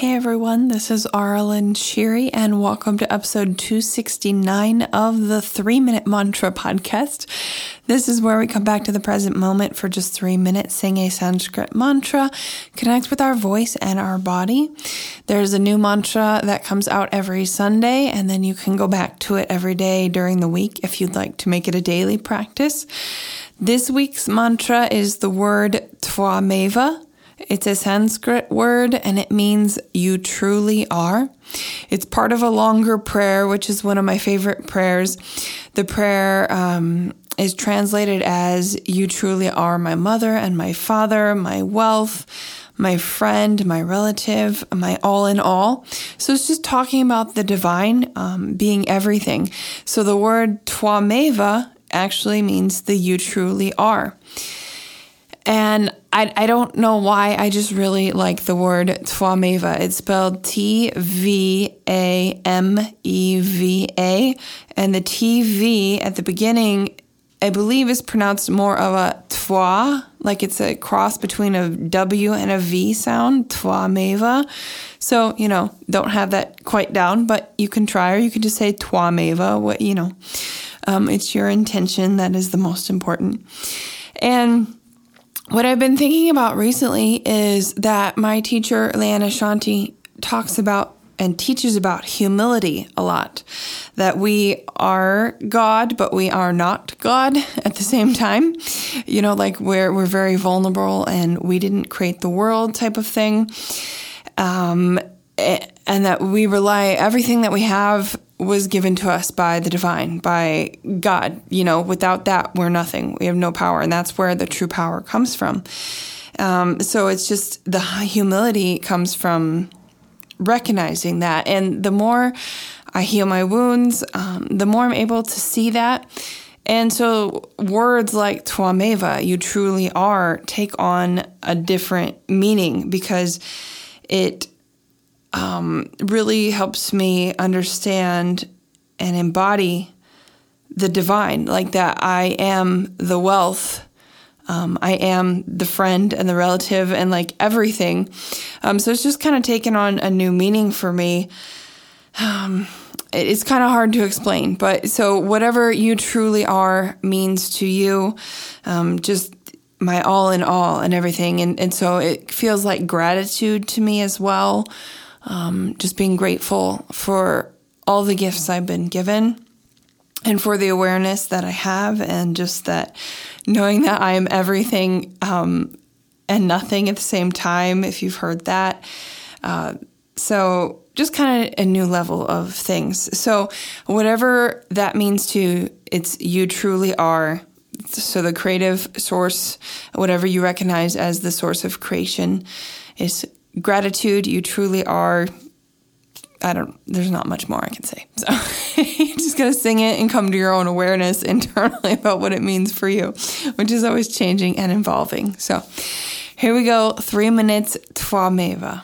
Hey everyone, this is Aaralyn Shiri, and welcome to episode 269 of the Three Minute Mantra podcast. This is where we come back to the present moment for just three minutes, sing a Sanskrit mantra, connect with our voice and our body. There's a new mantra that comes out every Sunday, and then you can go back to it every day during the week if you'd like to make it a daily practice. This week's mantra is the word Tvameva. It's a Sanskrit word and it means you truly are. It's part of a longer prayer, which is one of my favorite prayers. The prayer um, is translated as You truly are my mother and my father, my wealth, my friend, my relative, my all in all. So it's just talking about the divine um, being everything. So the word Tvameva actually means the you truly are. And I, I don't know why. I just really like the word Tvameva. It's spelled T V A M E V A. And the T V at the beginning, I believe, is pronounced more of a Twa, like it's a cross between a W and a V sound, Tvameva. So, you know, don't have that quite down, but you can try, or you can just say Tvameva, what, you know. Um, it's your intention that is the most important. And what I've been thinking about recently is that my teacher, Leanna Shanti, talks about and teaches about humility a lot. That we are God, but we are not God at the same time. You know, like we're we're very vulnerable and we didn't create the world type of thing. Um, and that we rely everything that we have was given to us by the divine, by God. You know, without that, we're nothing. We have no power. And that's where the true power comes from. Um, so it's just the humility comes from recognizing that. And the more I heal my wounds, um, the more I'm able to see that. And so words like Tvameva, you truly are, take on a different meaning because it um, really helps me understand and embody the divine, like that I am the wealth. Um, I am the friend and the relative and like everything. Um, so it's just kind of taken on a new meaning for me. Um, it's kind of hard to explain, but so whatever you truly are means to you, um, just my all in all and everything. And, and so it feels like gratitude to me as well um, just being grateful for all the gifts I've been given and for the awareness that I have, and just that knowing that I am everything um, and nothing at the same time, if you've heard that. Uh, so, just kind of a new level of things. So, whatever that means to it's you truly are. So, the creative source, whatever you recognize as the source of creation, is gratitude, you truly are. I don't, there's not much more I can say. So you just to sing it and come to your own awareness internally about what it means for you, which is always changing and evolving. So here we go three minutes, Tvameva.